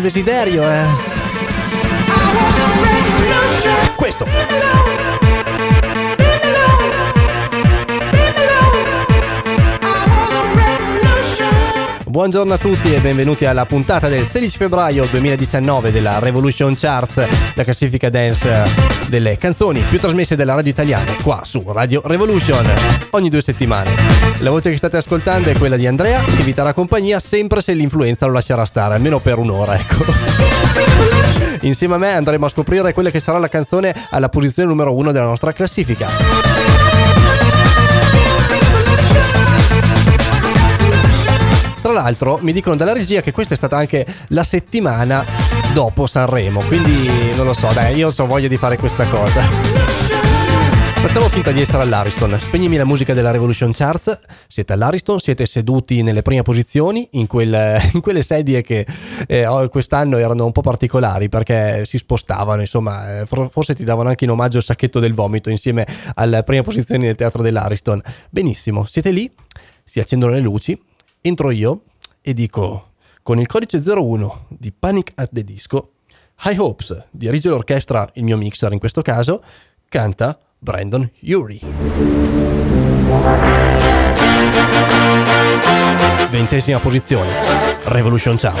desiderio è... Questo. Buongiorno a tutti e benvenuti alla puntata del 16 febbraio 2019 della Revolution Charts, la classifica dance delle canzoni più trasmesse dalla radio italiana, qua su Radio Revolution, ogni due settimane. La voce che state ascoltando è quella di Andrea, che vi terrà compagnia sempre se l'influenza lo lascerà stare, almeno per un'ora, ecco. Insieme a me andremo a scoprire quella che sarà la canzone alla posizione numero uno della nostra classifica. Tra l'altro mi dicono dalla regia che questa è stata anche la settimana dopo Sanremo, quindi non lo so, dai, io ho voglia di fare questa cosa. Facciamo finta di essere all'Ariston. Spegnimi la musica della Revolution Charts. Siete all'Ariston, siete seduti nelle prime posizioni, in, quel, in quelle sedie che eh, quest'anno erano un po' particolari perché si spostavano, insomma, eh, forse ti davano anche in omaggio il sacchetto del vomito insieme alle prime posizioni del teatro dell'Ariston. Benissimo, siete lì, si accendono le luci, entro io e dico con il codice 01 di Panic at the Disco, High Hopes di Original Orchestra, il mio mixer in questo caso, canta Brandon Urie. Ventesima posizione, Revolution Chart.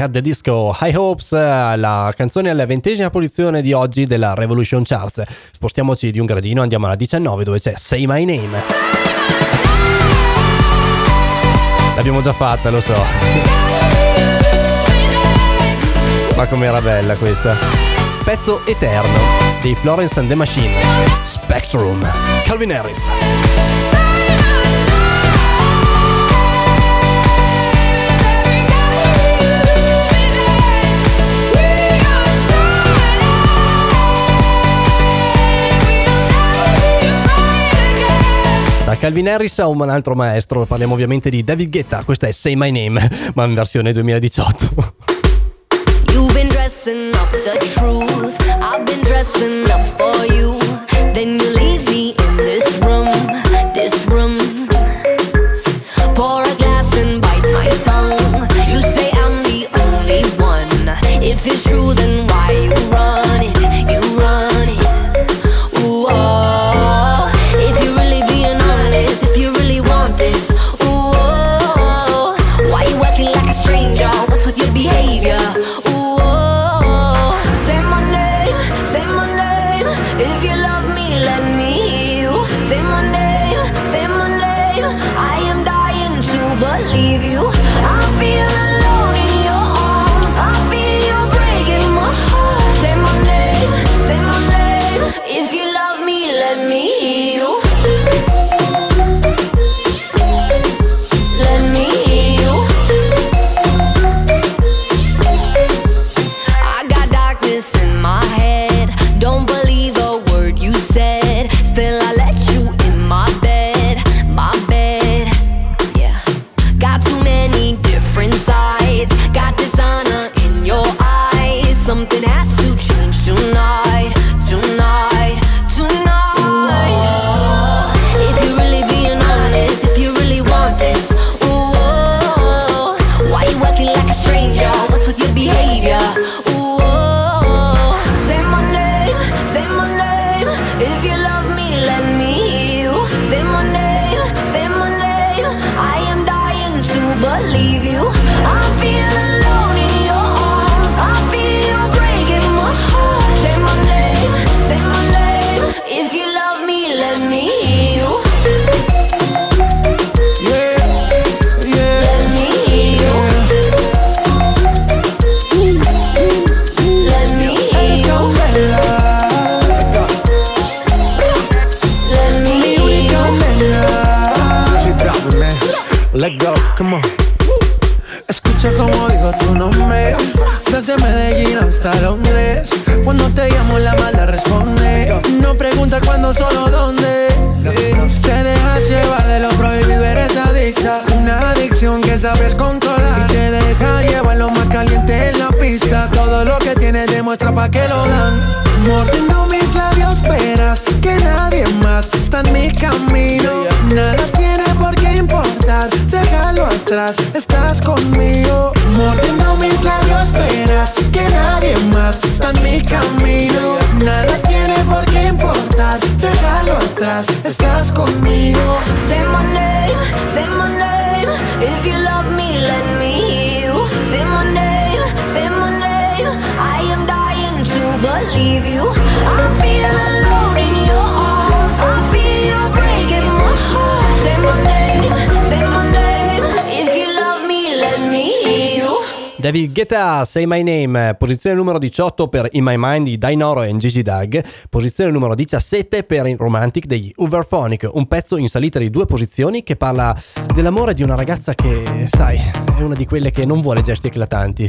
At the Disco High Hopes, la canzone alla ventesima posizione di oggi della Revolution Charts. Spostiamoci di un gradino, andiamo alla 19 dove c'è Say My Name. L'abbiamo già fatta, lo so. Ma com'era bella questa. Pezzo eterno dei Florence and the Machine. Spectrum. Calvin Harris. Calvin Harris a un altro maestro. Parliamo ovviamente di David Guetta. Questa è Say My Name, ma in versione 2018. You've been dressing up the truth. I've been dressing up for you. Then you leave me in this room, this room. Pour a glass and bite my tongue. You say I'm the only one. If it's true, then believe you. I feel. buscando solo donde te dejas llevar de lo prohibido, eres adicta. Una adicción que sabes controlar. Y te deja llevar lo más caliente en la pista. Todo lo que tienes demuestra pa' que lo dan. Mordiendo mis labios, esperas que nadie más está en mi camino. Nada tiene por qué importar, déjalo atrás, estás conmigo. Mordiendo mis labios, esperas que nadie más está en mi camino. Nada Déjalo atrás, estás conmigo. Say my name, say my name. If you love me, let me hear you. Say my name, say my name. I am dying to believe you. I feel alone in your arms. I feel you breaking my heart. Say my name. David Guetta, Say My Name, posizione numero 18 per In My Mind di Dainoro e Gigi Dag, posizione numero 17 per Romantic degli Uberphonic, un pezzo in salita di due posizioni che parla dell'amore di una ragazza che, sai, è una di quelle che non vuole gesti eclatanti,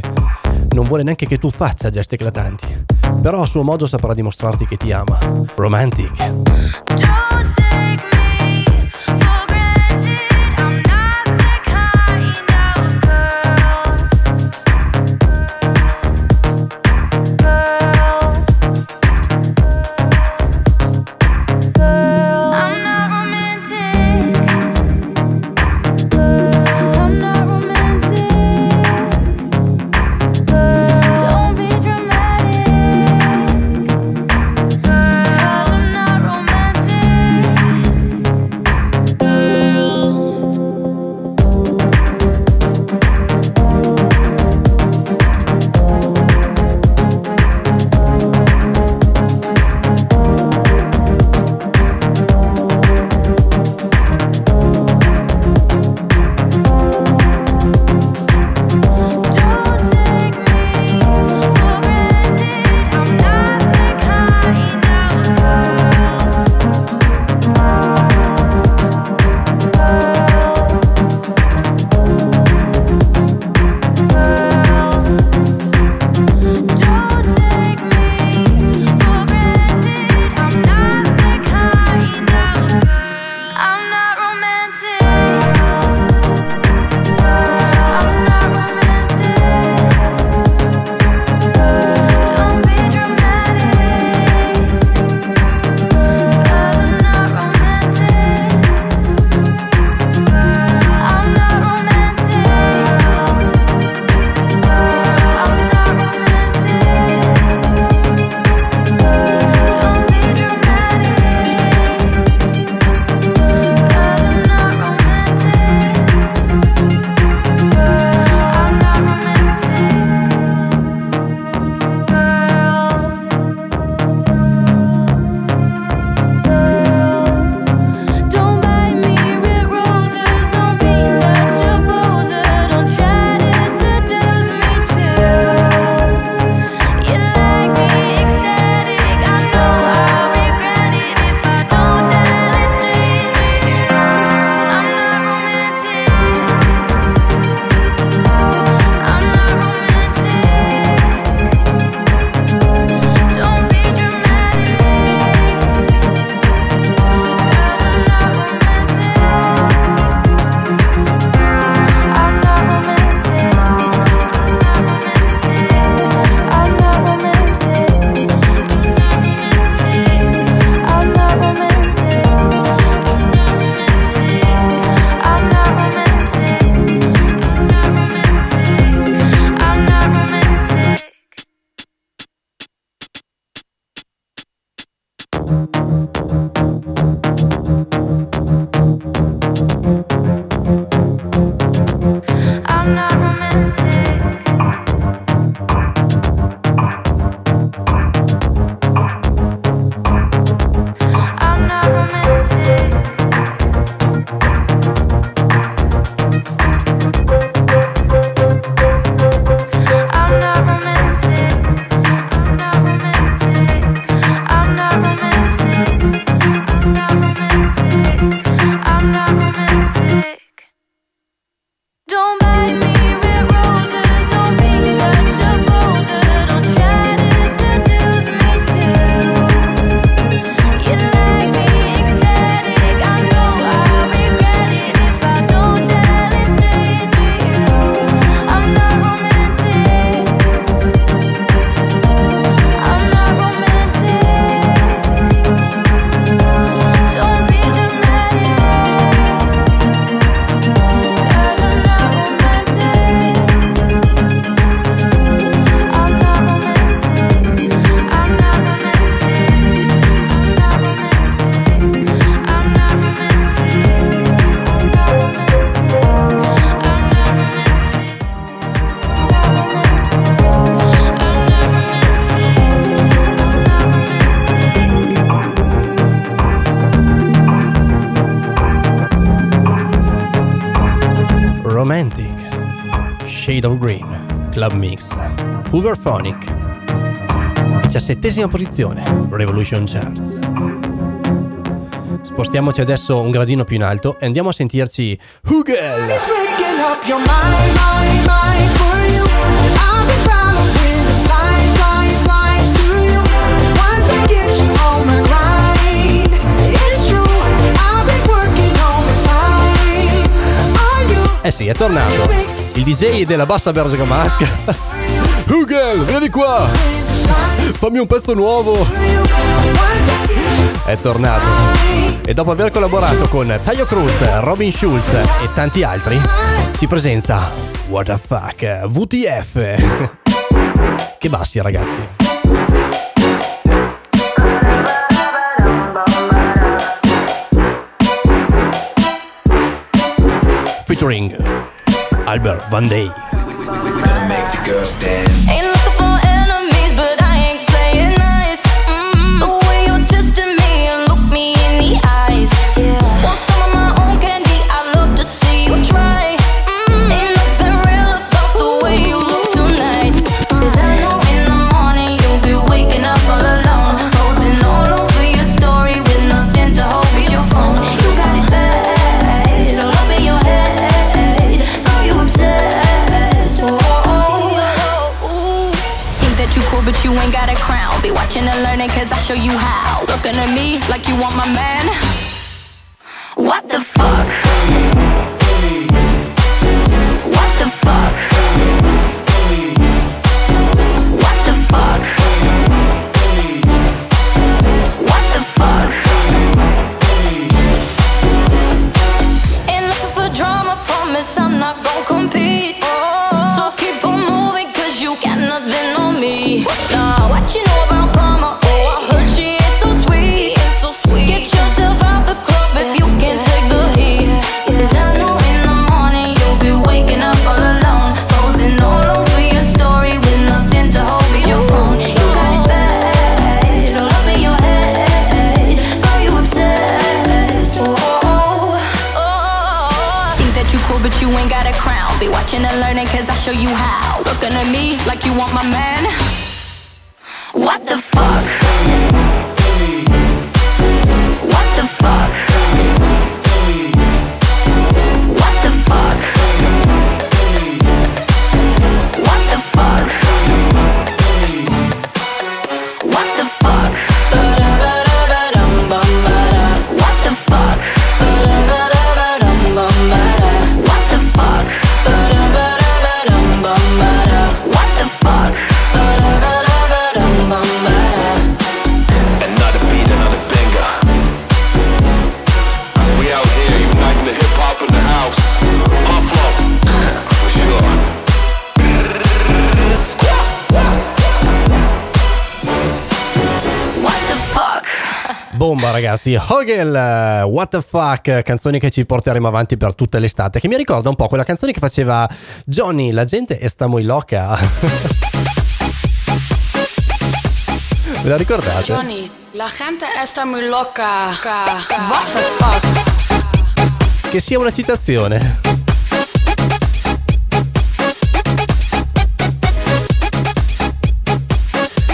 non vuole neanche che tu faccia gesti eclatanti, però a suo modo saprà dimostrarti che ti ama. Romantic, Hooverphonic, 17 posizione, Revolution Charts. Spostiamoci adesso un gradino più in alto e andiamo a sentirci Hugel. Eh sì, è tornato. Il DJ della bassa bergamasca. Hugel, vieni qua. Fammi un pezzo nuovo. È tornato. E dopo aver collaborato con Tayo Cruz, Robin Schulz e tanti altri, si presenta fuck VTF. che bassi ragazzi. featuring Albert Van Day. Ragazzi, Hogel, What the Fuck, canzoni che ci porteremo avanti per tutta l'estate, che mi ricorda un po' quella canzone che faceva Johnny, la gente sta muy loca. Ve la ricordate? Johnny, la gente sta muy loca. What the fuck? Che sia una citazione.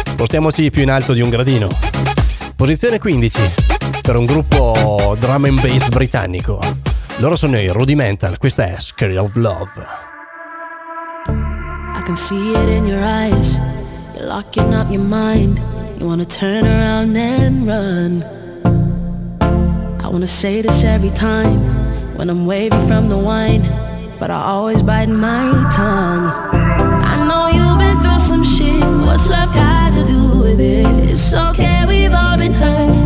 Spostiamoci più in alto di un gradino. Posizione 15 per un gruppo drum and bass britannico. Loro sono i Rudimental, questa è Scary of Love. I can see it in your eyes. You're locking up your mind. You wanna turn around and run. I wanna say this every time when I'm wavy from the wine, but I always bite my tongue. I know you've been through some shit. What's love got with it? It's okay, we've all been hurt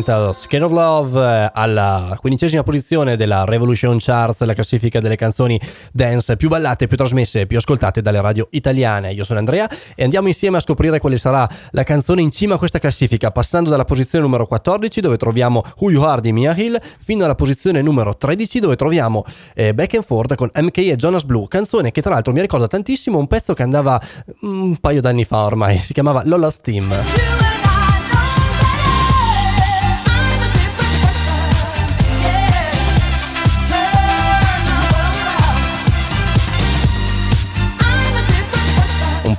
Center Scared of Love eh, alla quindicesima posizione della Revolution Charts, la classifica delle canzoni dance più ballate, più trasmesse, più ascoltate dalle radio italiane. Io sono Andrea e andiamo insieme a scoprire quale sarà la canzone in cima a questa classifica, passando dalla posizione numero 14 dove troviamo Who You Are di Mia Hill fino alla posizione numero 13 dove troviamo eh, Back and Forth con MK e Jonas Blue, canzone che tra l'altro mi ricorda tantissimo un pezzo che andava mm, un paio d'anni fa ormai, si chiamava Lola Steam.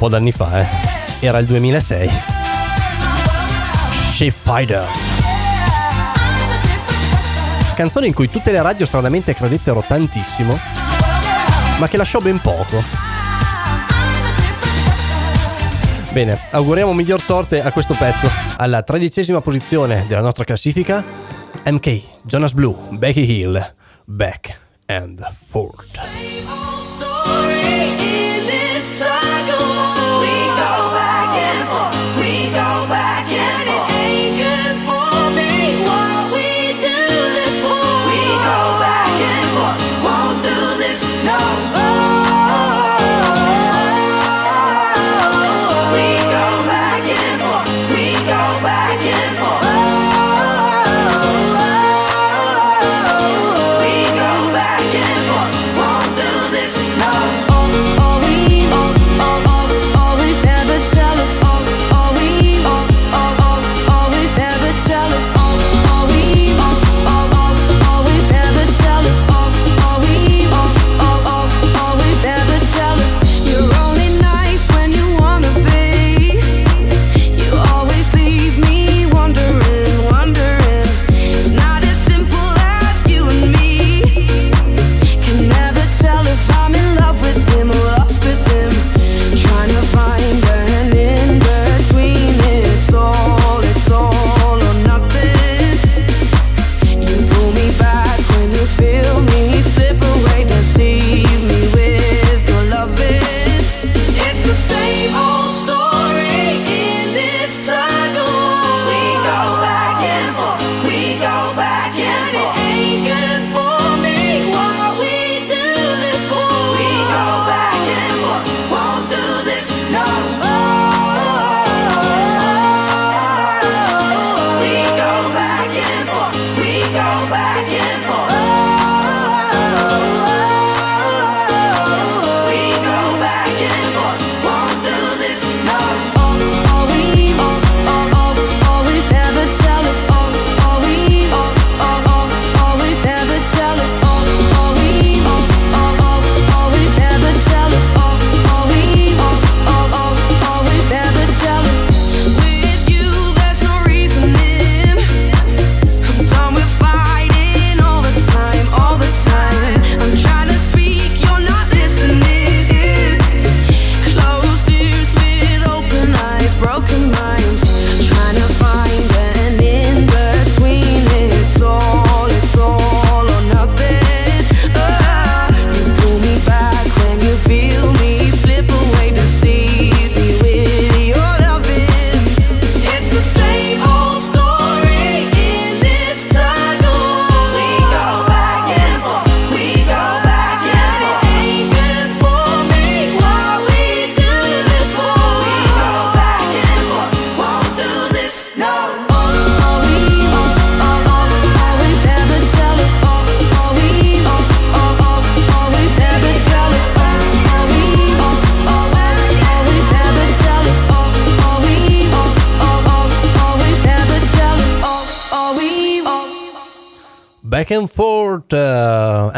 po' d'anni fa, eh. Era il 2006. Shape Fighter. Canzone in cui tutte le radio stranamente credettero tantissimo, ma che lasciò ben poco. Bene, auguriamo miglior sorte a questo pezzo. Alla tredicesima posizione della nostra classifica, MK, Jonas Blue, Becky Hill, Back and Forth.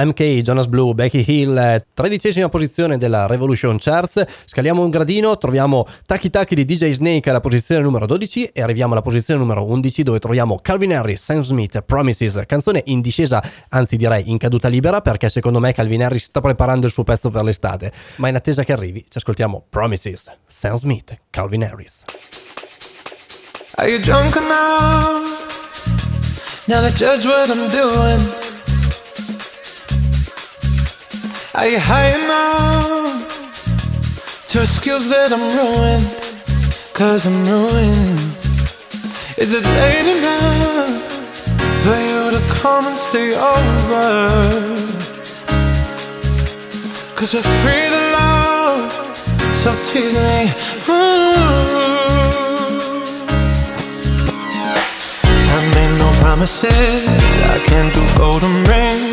MK, Jonas Blue, Becky Hill, tredicesima posizione della Revolution Charts. Scaliamo un gradino, troviamo Taki Taki di DJ Snake alla posizione numero 12 e arriviamo alla posizione numero 11 dove troviamo Calvin Harris, Sam Smith, Promises, canzone in discesa, anzi direi in caduta libera perché secondo me Calvin Harris sta preparando il suo pezzo per l'estate. Ma in attesa che arrivi ci ascoltiamo Promises, Sam Smith, Calvin Harris. Are you drunk enough now to judge what I'm doing? Are you high enough to excuse that I'm ruined? Cause I'm ruined. Is it late enough for you to come and stay over? Cause we're free to love, so tease me. Ooh. I made no promises. I can't do golden rings,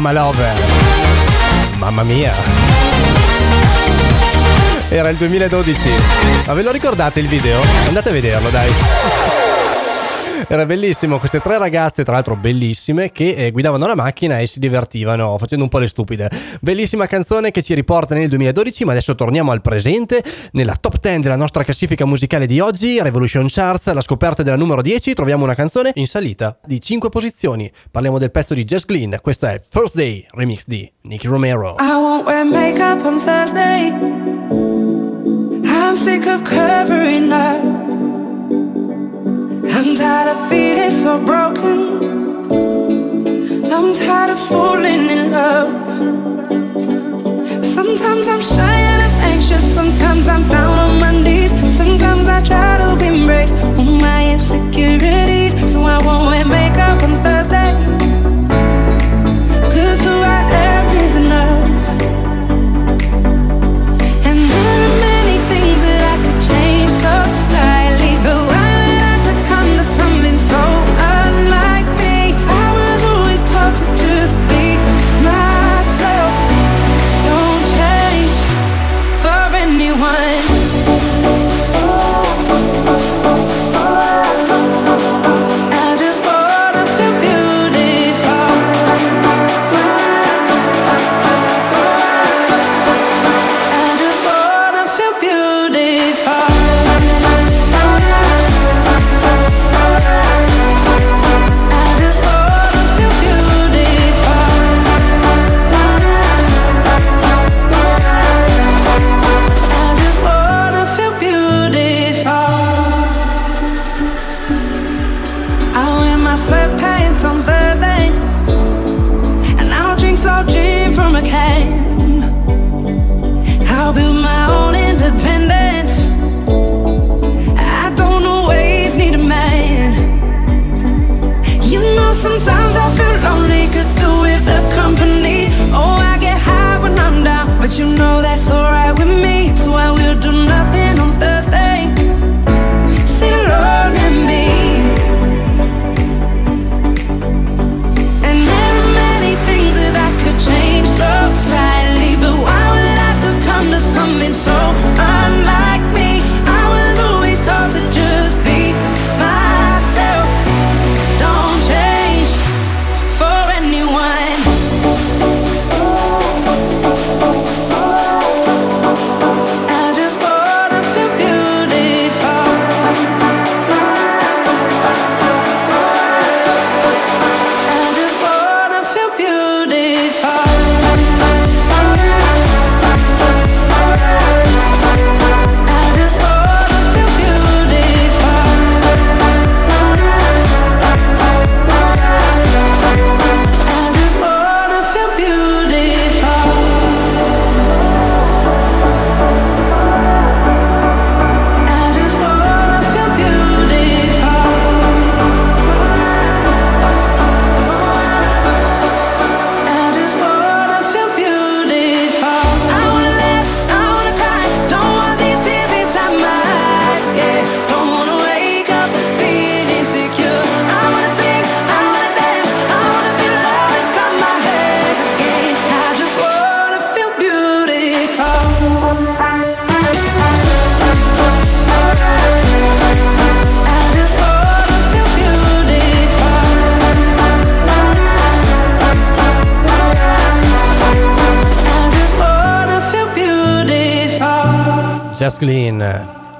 Mama Lover, mamma mia. Era il 2012. Ma ve lo ricordate il video? Andate a vederlo, dai. Era bellissimo, queste tre ragazze, tra l'altro bellissime, che eh, guidavano la macchina e si divertivano facendo un po' le stupide. Bellissima canzone che ci riporta nel 2012, ma adesso torniamo al presente. Nella top 10 della nostra classifica musicale di oggi, Revolution Charts, la scoperta della numero 10, troviamo una canzone in salita di 5 posizioni. Parliamo del pezzo di Jess Glynn, questo è First Day, remix di Nicky Romero. I won't wear makeup on Thursday. I'm sick of covering up. I'm tired of feeling so broken.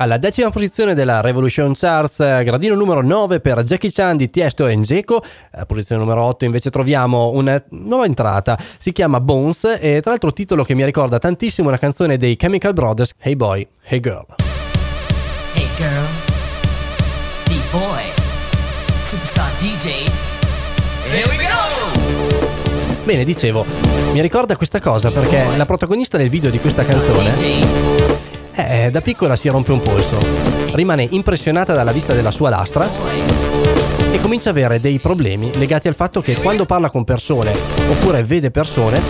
Alla decima posizione della Revolution Charts, eh, gradino numero 9 per Jackie Chan di Tiesto e Njeko. A posizione numero 8 invece troviamo una nuova entrata, si chiama Bones e tra l'altro titolo che mi ricorda tantissimo una canzone dei Chemical Brothers, Hey Boy, Hey Girl. Hey girls, beat boys, superstar DJs. Here we go! Bene, dicevo, mi ricorda questa cosa perché la protagonista del video di questa canzone. Eh, da piccola si rompe un polso. Rimane impressionata dalla vista della sua lastra e comincia a avere dei problemi legati al fatto che quando parla con persone oppure vede persone,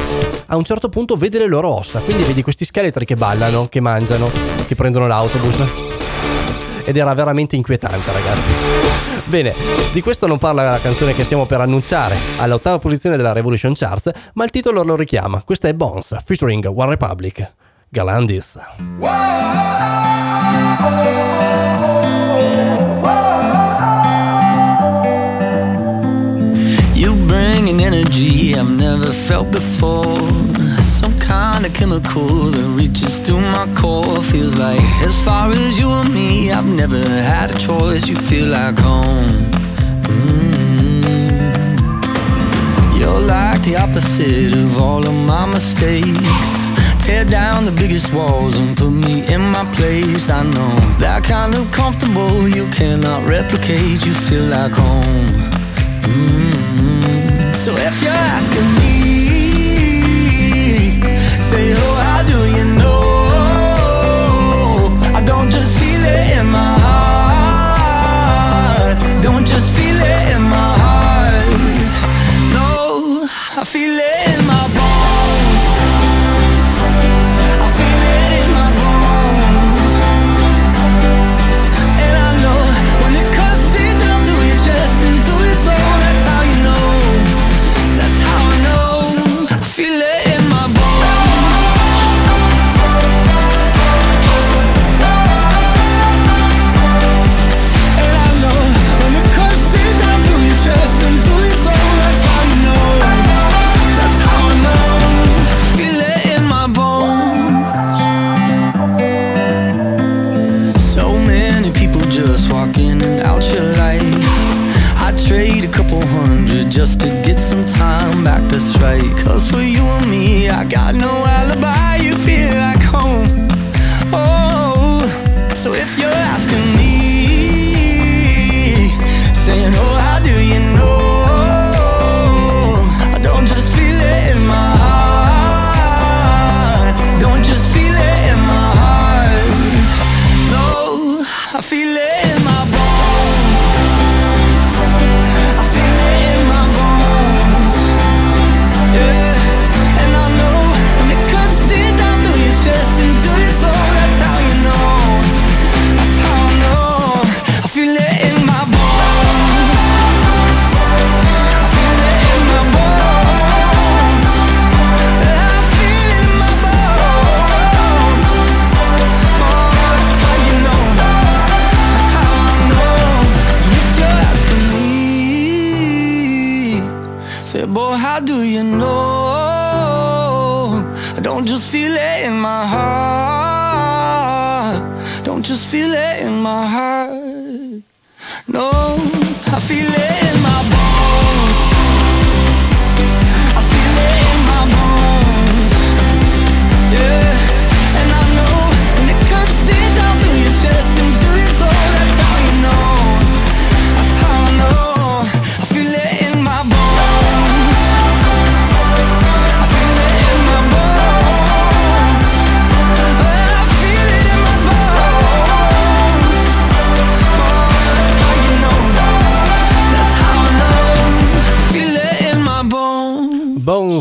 a un certo punto vede le loro ossa. Quindi vedi questi scheletri che ballano, che mangiano, che prendono l'autobus. Ed era veramente inquietante, ragazzi. Bene, di questo non parla la canzone che stiamo per annunciare all'ottava posizione della Revolution Charts, ma il titolo lo richiama. Questa è Bones, featuring One Republic. Galandis. You bring an energy I've never felt before. Some kind of chemical that reaches through my core. Feels like as far as you and me, I've never had a choice. You feel like home. Mm-hmm. You're like the opposite of all of my mistakes Tear down the biggest walls and put me in my place. I know that kind of comfortable you cannot replicate. You feel like home. Mm-hmm. So if you're asking me, say, oh, how do you know? I don't just feel it in my heart. Don't just feel it in my heart. No, I feel it.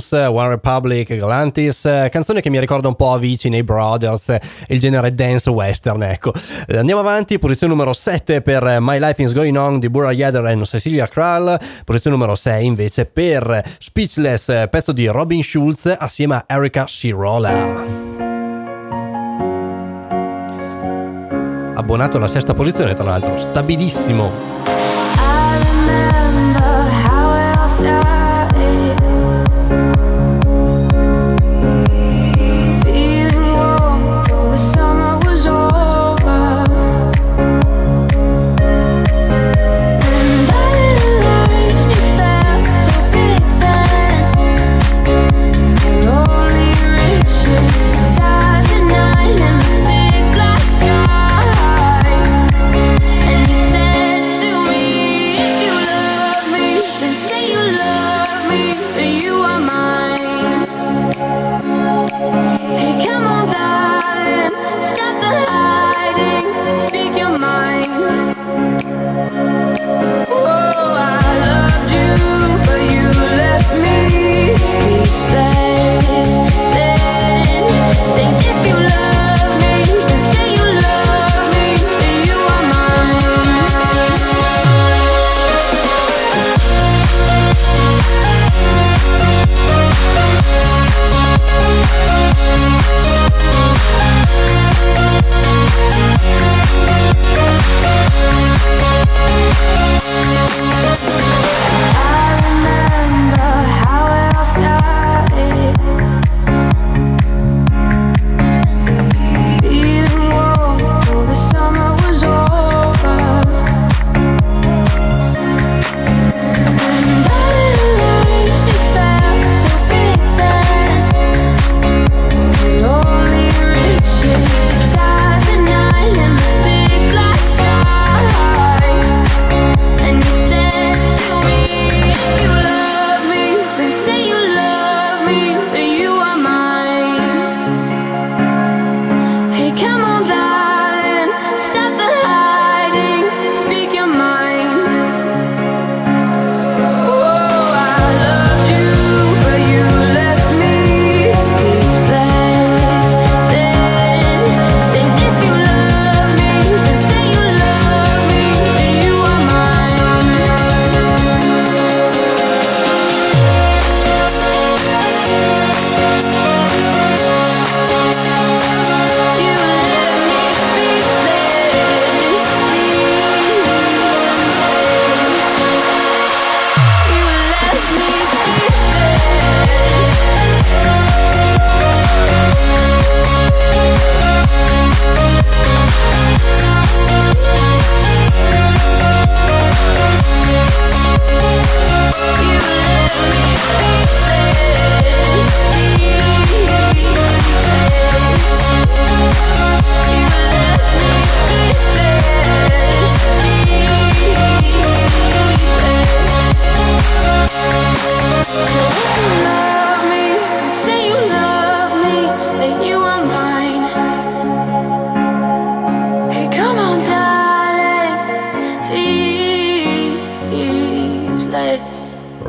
Virus, One Republic, Galantis, eh, canzone che mi ricorda un po' Avicii nei Brothers, eh, il genere dance western, ecco. Eh, andiamo avanti, posizione numero 7 per My Life is Going On di Burra Yeder e Cecilia Kral, posizione numero 6 invece per Speechless, pezzo di Robin Schulz assieme a Erika Shirola. Abbonato alla sesta posizione, tra l'altro, stabilissimo. Oh,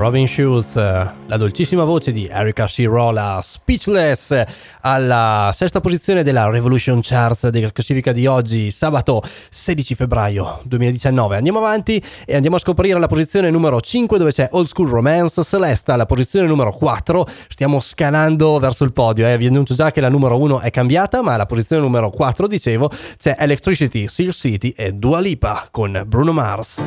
Robin Schulz, la dolcissima voce di Erika Shirola, Speechless, alla sesta posizione della Revolution Charts della classifica di oggi, sabato 16 febbraio 2019. Andiamo avanti e andiamo a scoprire la posizione numero 5 dove c'è Old School Romance, Celesta alla posizione numero 4. Stiamo scalando verso il podio, eh. vi annuncio già che la numero 1 è cambiata, ma alla posizione numero 4, dicevo, c'è Electricity, Seal City e Dua Lipa con Bruno Mars.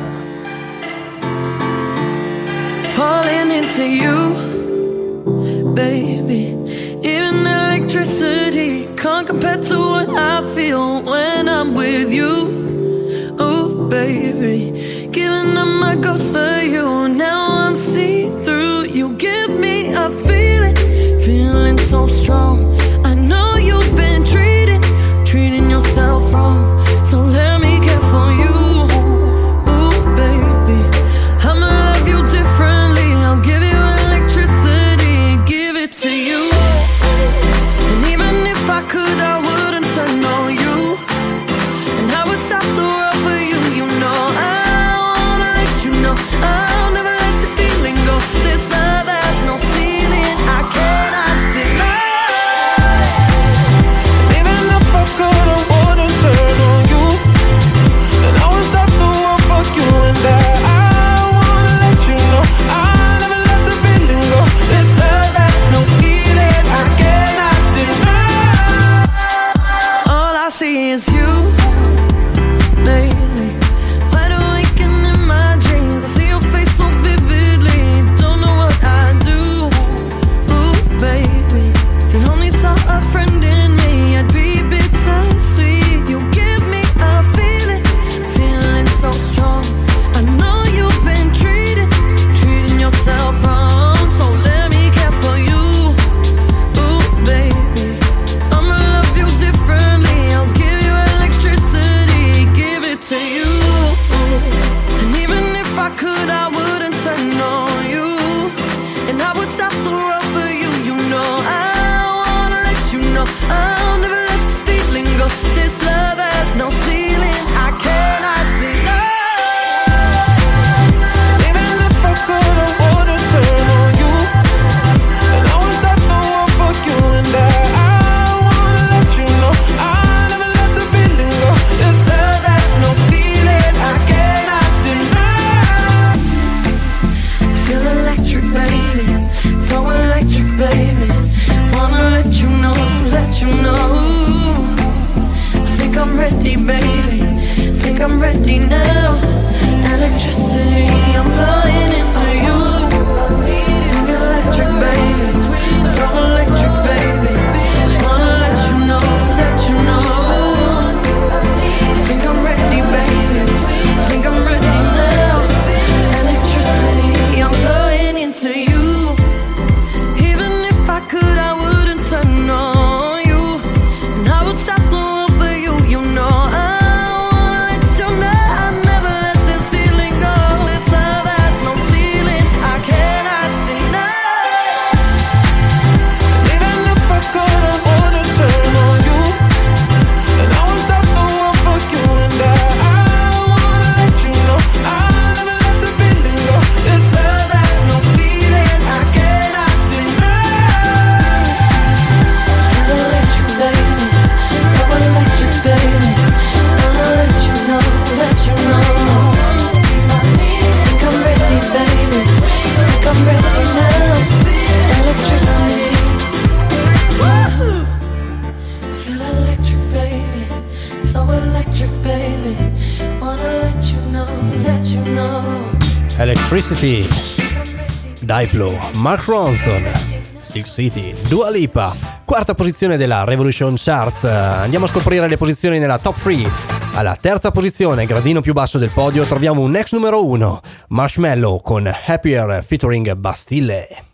Falling into you, baby. Even electricity can't compare to what I feel when I'm with you. Oh, baby, giving up my ghost for you. Now I'm see through. You give me a feeling, feeling so strong. Electricity, Diplo, Mark Ronson, Silk City, Dua Lipa, quarta posizione della Revolution Charts. Andiamo a scoprire le posizioni nella top 3. Alla terza posizione, gradino più basso del podio, troviamo un ex numero 1, Marshmallow con Happier featuring Bastille.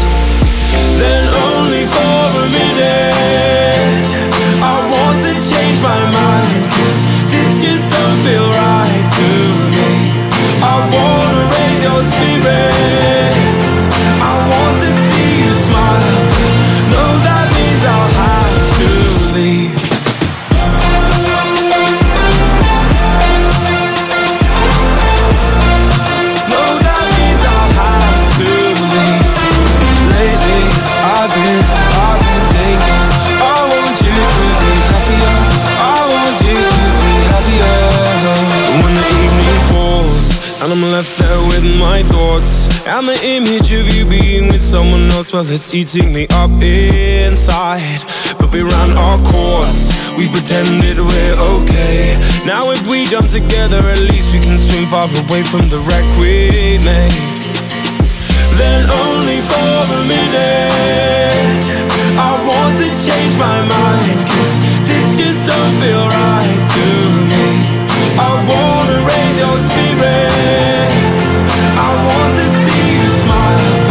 then only for a minute. I want to change my mind, cause this just don't feel right to me. I wanna raise your spirits, I want to see you smile. And the image of you being with someone else, well, it's eating me up inside. But we ran our course, we pretended we're okay. Now, if we jump together, at least we can swim far away from the wreck we made. Then, only for a minute, I want to change my mind. Cause this just don't feel right to me. I wanna raise your spirits. I want to see you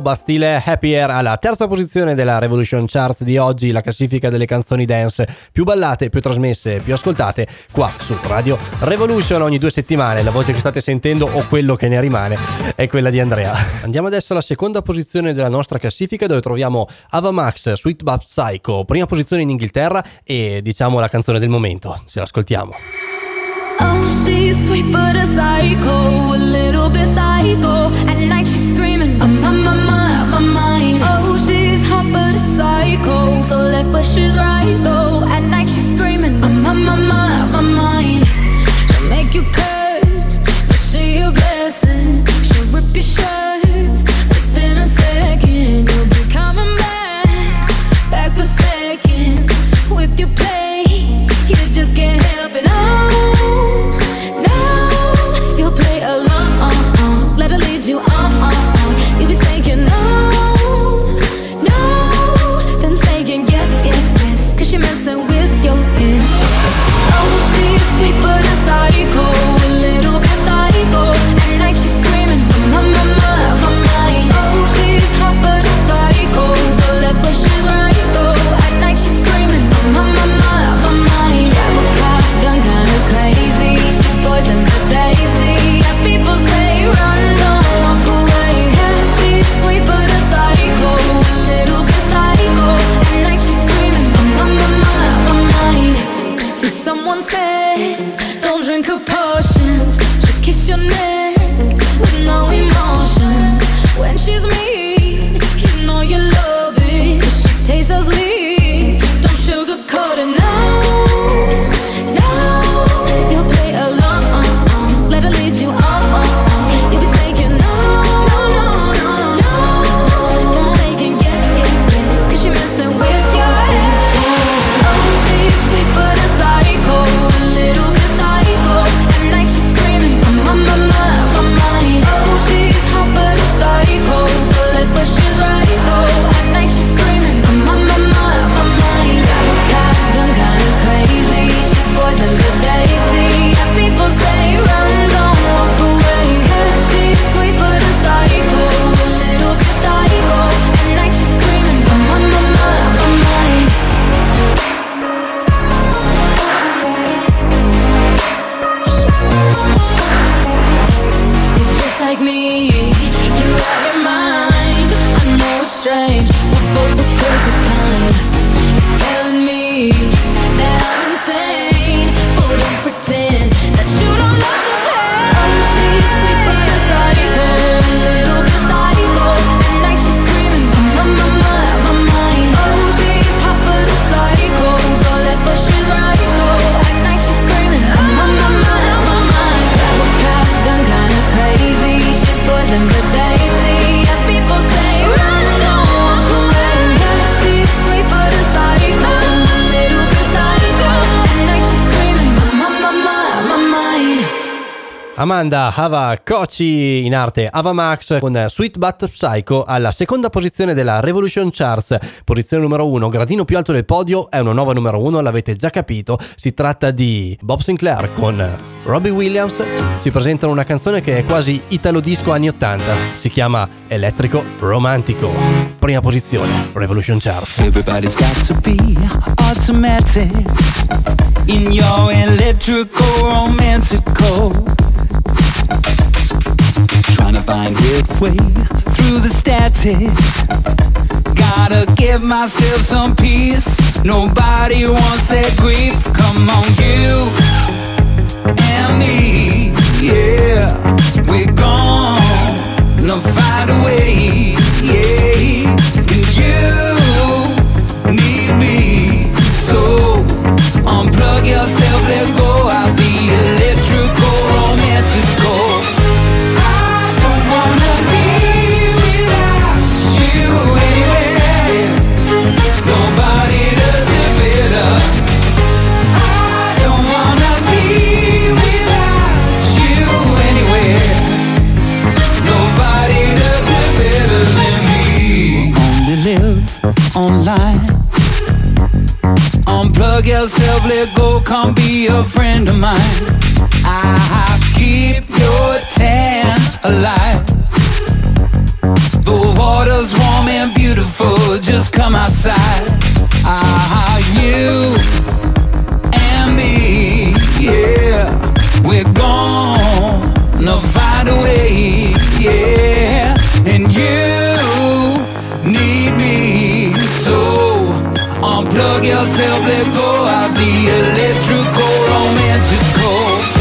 Marshmallow, Bastille, Happier alla terza posizione della Revolution Charts di oggi, la classifica delle canzoni dance più ballate, più trasmesse, più ascoltate qua su Radio Revolution ogni due settimane. La voce che state sentendo o quello che ne rimane è quella di Andrea. Andiamo adesso alla seconda posizione della nostra classifica dove troviamo Ava Max, Sweet Bab Psycho, prima posizione in Inghilterra e diciamo la canzone del momento. Se l'ascoltiamo. Oh, she's sweet but a psycho, a little bit psycho. At night she's screaming, I'm on my but a psycho, so left but she's right though. At night she's screaming, I'm on my mind, my mind. Amanda Hava Kochi in arte Ava Max con Sweet But Psycho alla seconda posizione della Revolution Charts, posizione numero uno, gradino più alto del podio, è una nuova numero uno, l'avete già capito, si tratta di Bob Sinclair con Robbie Williams, ci presentano una canzone che è quasi italo disco anni 80, si chiama Elettrico Romantico, prima posizione, Revolution Charts. Everybody's got to be automatic in your electrical romantical. Trying to find your way through the static. Gotta give myself some peace. Nobody wants that grief. Come on, you and me. Yeah, we're gonna find a way. You need me. So unplug yourself, let go online. Unplug yourself, let go, come be a friend of mine. I keep your tan alive. The water's warm and beautiful, just come outside. Ah, you yourself, let go of the electrical romantical.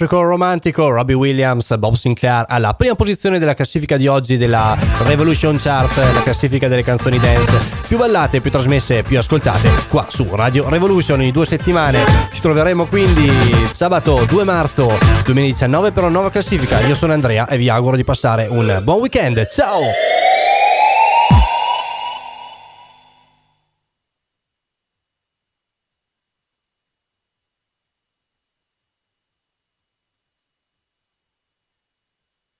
Electrical Romantico, Robbie Williams, Bob Sinclair alla prima posizione della classifica di oggi della Revolution Chart, la classifica delle canzoni dance più ballate, più trasmesse, più ascoltate qua su Radio Revolution in due settimane. Ci troveremo quindi sabato 2 marzo 2019 per una nuova classifica. Io sono Andrea e vi auguro di passare un buon weekend. Ciao!